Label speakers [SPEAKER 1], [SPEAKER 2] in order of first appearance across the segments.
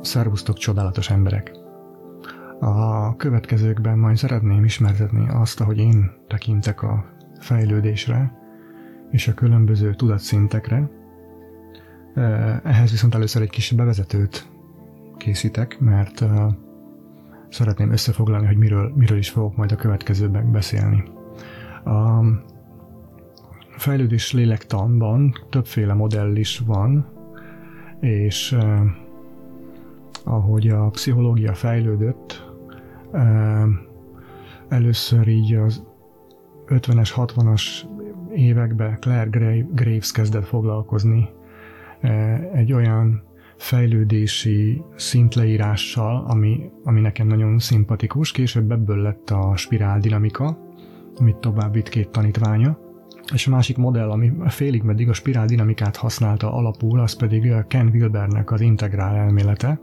[SPEAKER 1] Szervusztok, csodálatos emberek! A következőkben majd szeretném ismertetni azt, ahogy én tekintek a fejlődésre és a különböző tudatszintekre. Ehhez viszont először egy kis bevezetőt készítek, mert szeretném összefoglalni, hogy miről, miről is fogok majd a következőben beszélni. A fejlődés lélektanban többféle modell is van, és ahogy a pszichológia fejlődött, először így az 50-es, 60-as években Claire Graves kezdett foglalkozni egy olyan fejlődési szintleírással, ami, ami nekem nagyon szimpatikus. Később ebből lett a spirál dinamika, amit tovább vitt két tanítványa. És a másik modell, ami félig meddig a spirál dinamikát használta alapul, az pedig Ken Wilbernek az integrál elmélete,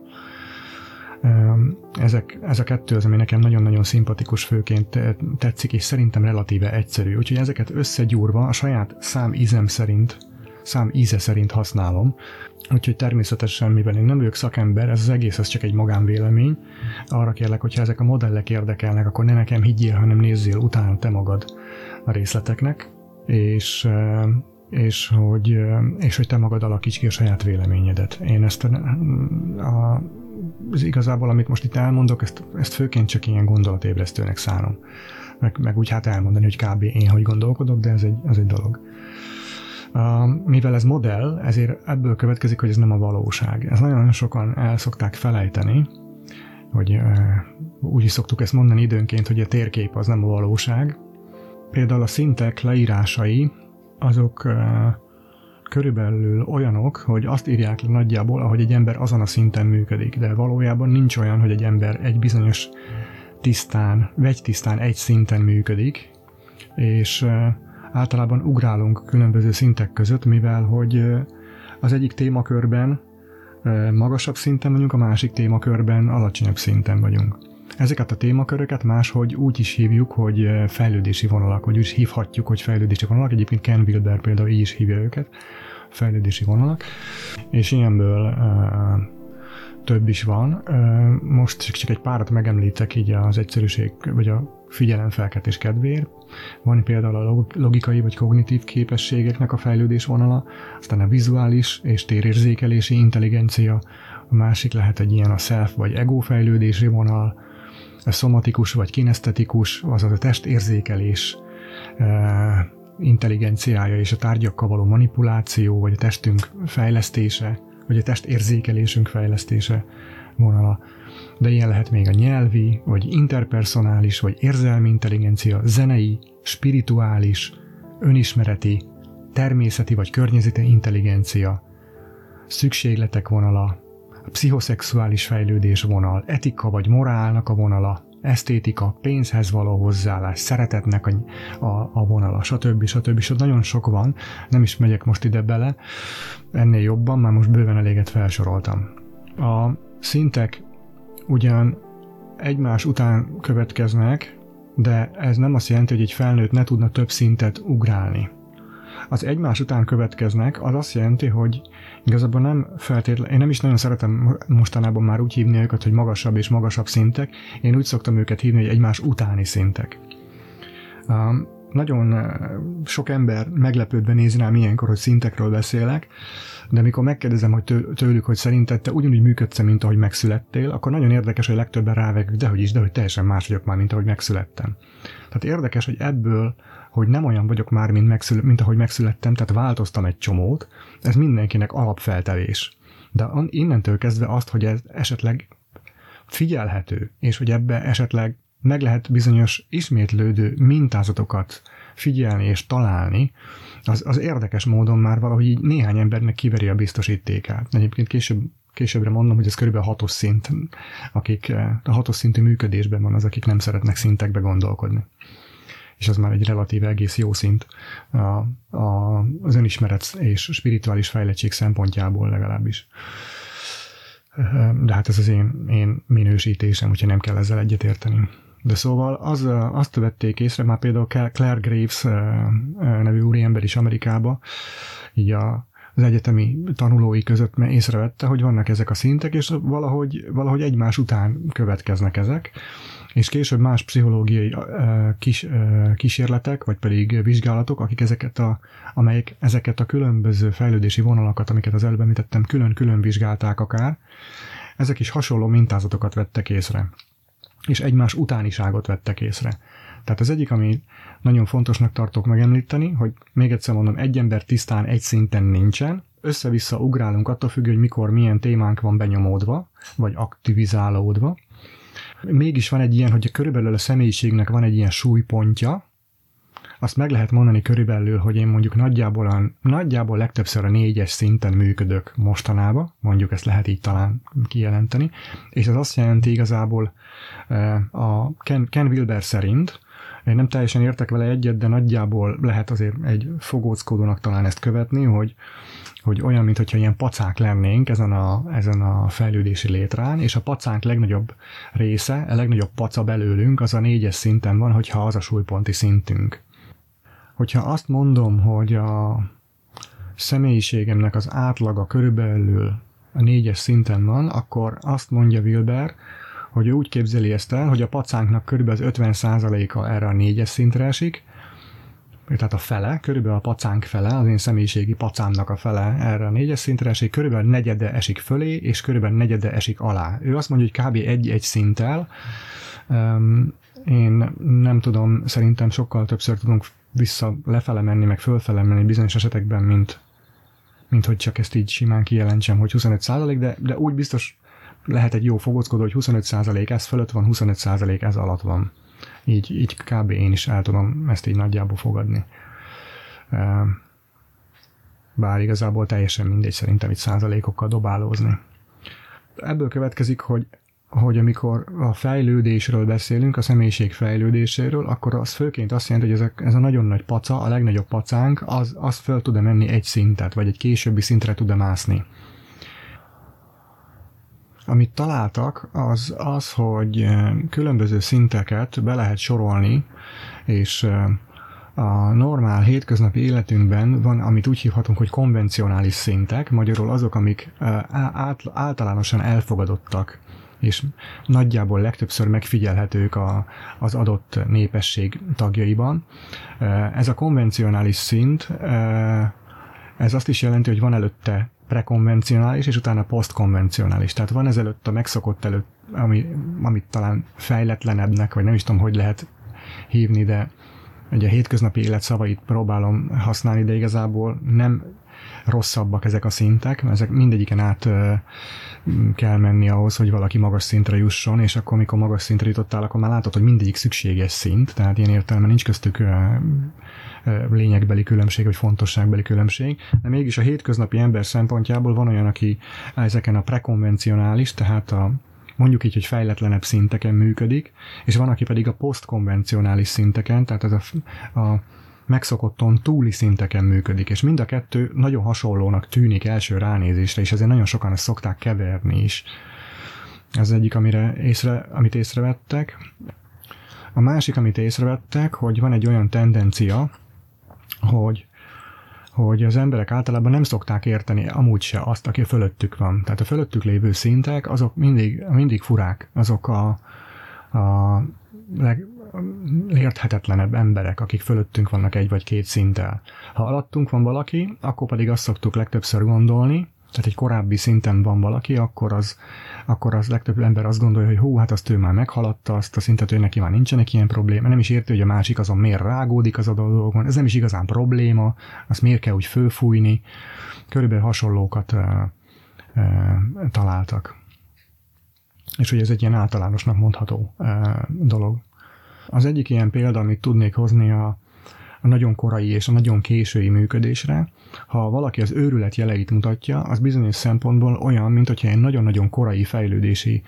[SPEAKER 1] ezek, ez a kettő az, ami nekem nagyon-nagyon szimpatikus főként tetszik, és szerintem relatíve egyszerű. Úgyhogy ezeket összegyúrva a saját szám ízem szerint, szám íze szerint használom. Úgyhogy természetesen, mivel én nem vagyok szakember, ez az egész ez csak egy magánvélemény. Arra kérlek, hogyha ezek a modellek érdekelnek, akkor ne nekem higgyél, hanem nézzél utána te magad a részleteknek, és és hogy, és hogy te magad alakíts ki a saját véleményedet. Én ezt a, a ez igazából, amit most itt elmondok, ezt, ezt főként csak ilyen gondolatébresztőnek szánom. Meg, meg úgy hát elmondani, hogy kb. én hogy gondolkodok, de ez egy, ez egy dolog. Uh, mivel ez modell, ezért ebből következik, hogy ez nem a valóság. Ez nagyon sokan el szokták felejteni, hogy uh, úgy is szoktuk ezt mondani időnként, hogy a térkép az nem a valóság. Például a szintek leírásai, azok uh, körülbelül olyanok, hogy azt írják le nagyjából, ahogy egy ember azon a szinten működik, de valójában nincs olyan, hogy egy ember egy bizonyos tisztán, tisztán egy szinten működik, és általában ugrálunk különböző szintek között, mivel hogy az egyik témakörben magasabb szinten vagyunk, a másik témakörben alacsonyabb szinten vagyunk. Ezeket a témaköröket máshogy úgy is hívjuk, hogy fejlődési vonalak, vagy úgy is hívhatjuk, hogy fejlődési vonalak. Egyébként Ken Wilber például így is hívja őket, fejlődési vonalak. És ilyenből uh, több is van. Uh, most csak egy párat megemlítek így az egyszerűség, vagy a figyelemfelkeltés kedvéért. Van például a logikai vagy kognitív képességeknek a fejlődés vonala, aztán a vizuális és térérzékelési intelligencia, a másik lehet egy ilyen a self vagy ego fejlődési vonal, szomatikus vagy kinesztetikus, azaz a testérzékelés e, intelligenciája és a tárgyakkal való manipuláció, vagy a testünk fejlesztése, vagy a testérzékelésünk fejlesztése vonala. De ilyen lehet még a nyelvi, vagy interpersonális, vagy érzelmi intelligencia, zenei, spirituális, önismereti, természeti vagy környezeti intelligencia, szükségletek vonala, a pszichoszexuális fejlődés vonal, etika vagy morálnak a vonala, esztétika, pénzhez való hozzáállás, szeretetnek a, a, a vonala, stb. stb. stb. Nagyon sok van, nem is megyek most ide bele, ennél jobban, már most bőven eléget felsoroltam. A szintek ugyan egymás után következnek, de ez nem azt jelenti, hogy egy felnőtt ne tudna több szintet ugrálni az egymás után következnek, az azt jelenti, hogy igazából nem feltétlenül, én nem is nagyon szeretem mostanában már úgy hívni őket, hogy magasabb és magasabb szintek, én úgy szoktam őket hívni, hogy egymás utáni szintek. Um, nagyon sok ember meglepődve nézi rám ilyenkor, hogy szintekről beszélek, de mikor megkérdezem hogy tőlük, hogy szerinted te ugyanúgy működsz, mint ahogy megszülettél, akkor nagyon érdekes, hogy legtöbben rávegük, de hogy is, de hogy teljesen más vagyok már, mint ahogy megszülettem. Tehát érdekes, hogy ebből hogy nem olyan vagyok már, mint, megszül, mint ahogy megszülettem, tehát változtam egy csomót, ez mindenkinek alapfeltevés. De innentől kezdve azt, hogy ez esetleg figyelhető, és hogy ebbe esetleg meg lehet bizonyos ismétlődő mintázatokat figyelni és találni, az, az érdekes módon már valahogy így néhány embernek kiveri a biztosítékát. Egyébként később későbbre mondom, hogy ez körülbelül hatos szint, akik a hatos szintű működésben van az, akik nem szeretnek szintekbe gondolkodni és az már egy relatíve egész jó szint a, a, az önismeret és spirituális fejlettség szempontjából legalábbis. De hát ez az én, én minősítésem, úgyhogy nem kell ezzel egyetérteni. De szóval az, azt vették észre, már például Claire Graves nevű úriember is Amerikába, így a az egyetemi tanulói között észrevette, hogy vannak ezek a szintek, és valahogy, valahogy egymás után következnek ezek, és később más pszichológiai kis, kísérletek, vagy pedig vizsgálatok, akik ezeket a, amelyek ezeket a különböző fejlődési vonalakat, amiket az előbb említettem, külön-külön vizsgálták akár, ezek is hasonló mintázatokat vettek észre, és egymás utániságot vettek észre. Tehát az egyik, ami nagyon fontosnak tartok megemlíteni, hogy még egyszer mondom, egy ember tisztán egy szinten nincsen, össze-vissza ugrálunk attól függő, hogy mikor milyen témánk van benyomódva, vagy aktivizálódva. Mégis van egy ilyen, hogy körülbelül a személyiségnek van egy ilyen súlypontja, azt meg lehet mondani körülbelül, hogy én mondjuk nagyjából, a, nagyjából legtöbbször a négyes szinten működök mostanában, mondjuk ezt lehet így talán kijelenteni, és ez azt jelenti igazából a Ken, Ken Wilber szerint, én nem teljesen értek vele egyet, de nagyjából lehet azért egy fogóckodónak talán ezt követni, hogy, hogy olyan, mintha ilyen pacák lennénk ezen a, ezen a fejlődési létrán, és a pacánk legnagyobb része, a legnagyobb paca belőlünk, az a négyes szinten van, hogyha az a súlyponti szintünk. Hogyha azt mondom, hogy a személyiségemnek az átlaga körülbelül a négyes szinten van, akkor azt mondja Wilber, hogy ő úgy képzeli ezt el, hogy a pacánknak körülbelül az 50%-a erre a négyes szintre esik, tehát a fele, körülbelül a pacánk fele, az én személyiségi pacámnak a fele erre a négyes szintre esik, körülbelül negyede esik fölé, és körülbelül negyede esik alá. Ő azt mondja, hogy kb. egy-egy szinttel. Én nem tudom, szerintem sokkal többször tudunk vissza lefele menni, meg fölfele menni bizonyos esetekben, mint, mint hogy csak ezt így simán kijelentsem, hogy 25 de, de úgy biztos lehet egy jó fogockodó, hogy 25% ez fölött van, 25% ez alatt van. Így, így kb. én is el tudom ezt így nagyjából fogadni. Bár igazából teljesen mindegy szerintem itt százalékokkal dobálózni. Ebből következik, hogy hogy amikor a fejlődésről beszélünk, a személyiség fejlődéséről, akkor az főként azt jelenti, hogy ez a, ez a nagyon nagy paca, a legnagyobb pacánk, az, az föl tud-e menni egy szintet, vagy egy későbbi szintre tud-e mászni. Amit találtak, az az, hogy eh, különböző szinteket be lehet sorolni, és eh, a normál hétköznapi életünkben van, amit úgy hívhatunk, hogy konvencionális szintek, magyarul azok, amik eh, általánosan elfogadottak és nagyjából legtöbbször megfigyelhetők a, az adott népesség tagjaiban. Ez a konvencionális szint, ez azt is jelenti, hogy van előtte prekonvencionális, és utána posztkonvencionális. Tehát van ezelőtt a megszokott előtt, ami, amit talán fejletlenebbnek, vagy nem is tudom, hogy lehet hívni, de ugye a hétköznapi élet szavait próbálom használni, de igazából nem rosszabbak ezek a szintek, mert ezek mindegyiken át kell menni ahhoz, hogy valaki magas szintre jusson, és akkor, amikor magas szintre jutottál, akkor már látod, hogy mindegyik szükséges szint, tehát ilyen értelemben nincs köztük lényegbeli különbség, vagy fontosságbeli különbség, de mégis a hétköznapi ember szempontjából van olyan, aki ezeken a prekonvencionális, tehát a mondjuk így, hogy fejletlenebb szinteken működik, és van, aki pedig a posztkonvencionális szinteken, tehát ez a, a megszokotton túli szinteken működik, és mind a kettő nagyon hasonlónak tűnik első ránézésre, és ezért nagyon sokan ezt szokták keverni is. Ez egyik, amire észre, amit észrevettek. A másik, amit észrevettek, hogy van egy olyan tendencia, hogy hogy az emberek általában nem szokták érteni amúgy se azt, aki fölöttük van. Tehát a fölöttük lévő szintek, azok mindig, mindig furák, azok a, a leg, érthetetlenebb emberek, akik fölöttünk vannak egy vagy két szinttel. Ha alattunk van valaki, akkor pedig azt szoktuk legtöbbször gondolni, tehát egy korábbi szinten van valaki, akkor az, akkor az legtöbb ember azt gondolja, hogy hú, hát azt ő már meghaladta, azt a szintet, hogy neki már nincsenek ilyen probléma, nem is érti, hogy a másik azon miért rágódik az adott dolgon, ez nem is igazán probléma, azt miért kell úgy fölfújni, körülbelül hasonlókat uh, uh, találtak. És hogy ez egy ilyen általánosnak mondható uh, dolog. Az egyik ilyen példa, amit tudnék hozni a, a nagyon korai és a nagyon késői működésre, ha valaki az őrület jeleit mutatja, az bizonyos szempontból olyan, mint hogyha egy nagyon-nagyon korai fejlődési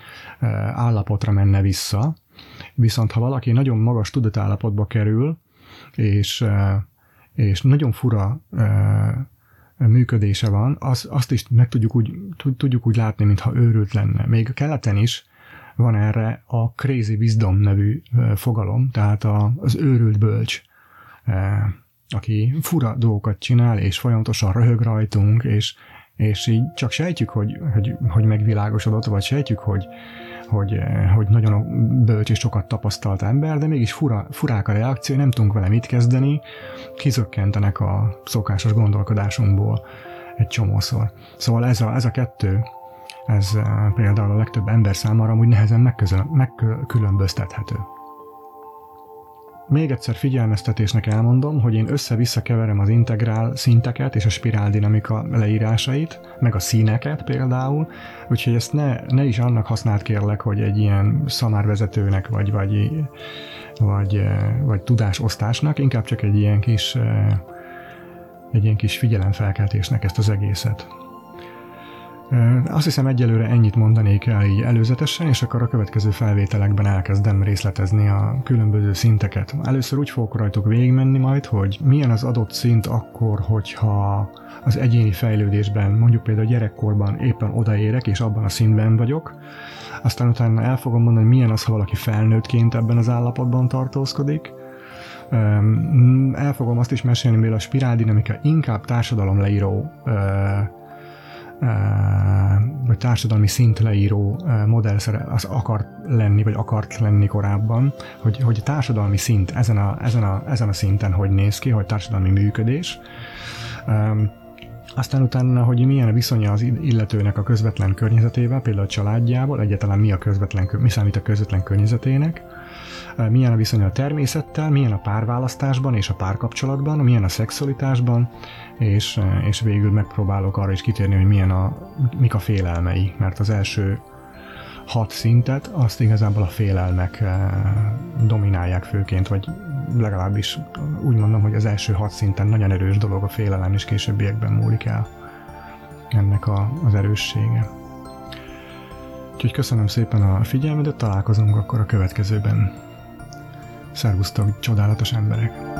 [SPEAKER 1] állapotra menne vissza, viszont ha valaki nagyon magas tudatállapotba kerül, és, és nagyon fura működése van, az, azt is meg tudjuk úgy, tudjuk úgy látni, mintha őrült lenne. Még a keleten is van erre a crazy wisdom nevű fogalom, tehát az őrült bölcs aki fura dolgokat csinál, és folyamatosan röhög rajtunk, és, és így csak sejtjük, hogy, hogy, hogy megvilágosodott, vagy sejtjük, hogy, hogy, hogy nagyon bölcs és sokat tapasztalt ember, de mégis fura, furák a reakció, nem tudunk vele mit kezdeni, kizökkentenek a szokásos gondolkodásunkból egy csomószor. Szóval ez a, ez a kettő, ez például a legtöbb ember számára amúgy nehezen megkülönböztethető. Még egyszer figyelmeztetésnek elmondom, hogy én össze-vissza keverem az integrál szinteket és a spirál dinamika leírásait, meg a színeket például, úgyhogy ezt ne, ne is annak használt kérlek, hogy egy ilyen szamárvezetőnek vagy, vagy, vagy, vagy tudásosztásnak, inkább csak egy ilyen kis egy ilyen kis figyelemfelkeltésnek ezt az egészet. Azt hiszem egyelőre ennyit mondanék el így előzetesen, és akkor a következő felvételekben elkezdem részletezni a különböző szinteket. Először úgy fogok rajtuk végigmenni majd, hogy milyen az adott szint akkor, hogyha az egyéni fejlődésben, mondjuk például gyerekkorban éppen odaérek, és abban a szintben vagyok, aztán utána el fogom mondani, milyen az, ha valaki felnőttként ebben az állapotban tartózkodik, el fogom azt is mesélni, mivel a spiráldinamika inkább társadalomleíró vagy társadalmi szintleíró modell az akart lenni, vagy akart lenni korábban, hogy, hogy a társadalmi szint ezen a, ezen, a, ezen a szinten hogy néz ki, hogy társadalmi működés. Aztán utána, hogy milyen a viszonya az illetőnek a közvetlen környezetével, például a családjából, egyáltalán mi a közvetlen, mi számít a közvetlen környezetének, milyen a viszony a természettel, milyen a párválasztásban és a párkapcsolatban, milyen a szexualitásban, és, és végül megpróbálok arra is kitérni, hogy milyen a, mik a félelmei, mert az első hat szintet, azt igazából a félelmek dominálják főként, vagy legalábbis úgy mondom, hogy az első hat szinten nagyon erős dolog a félelem, és későbbiekben múlik el ennek a, az erőssége. Úgyhogy köszönöm szépen a figyelmedet, találkozunk akkor a következőben. Szervusztok, csodálatos emberek!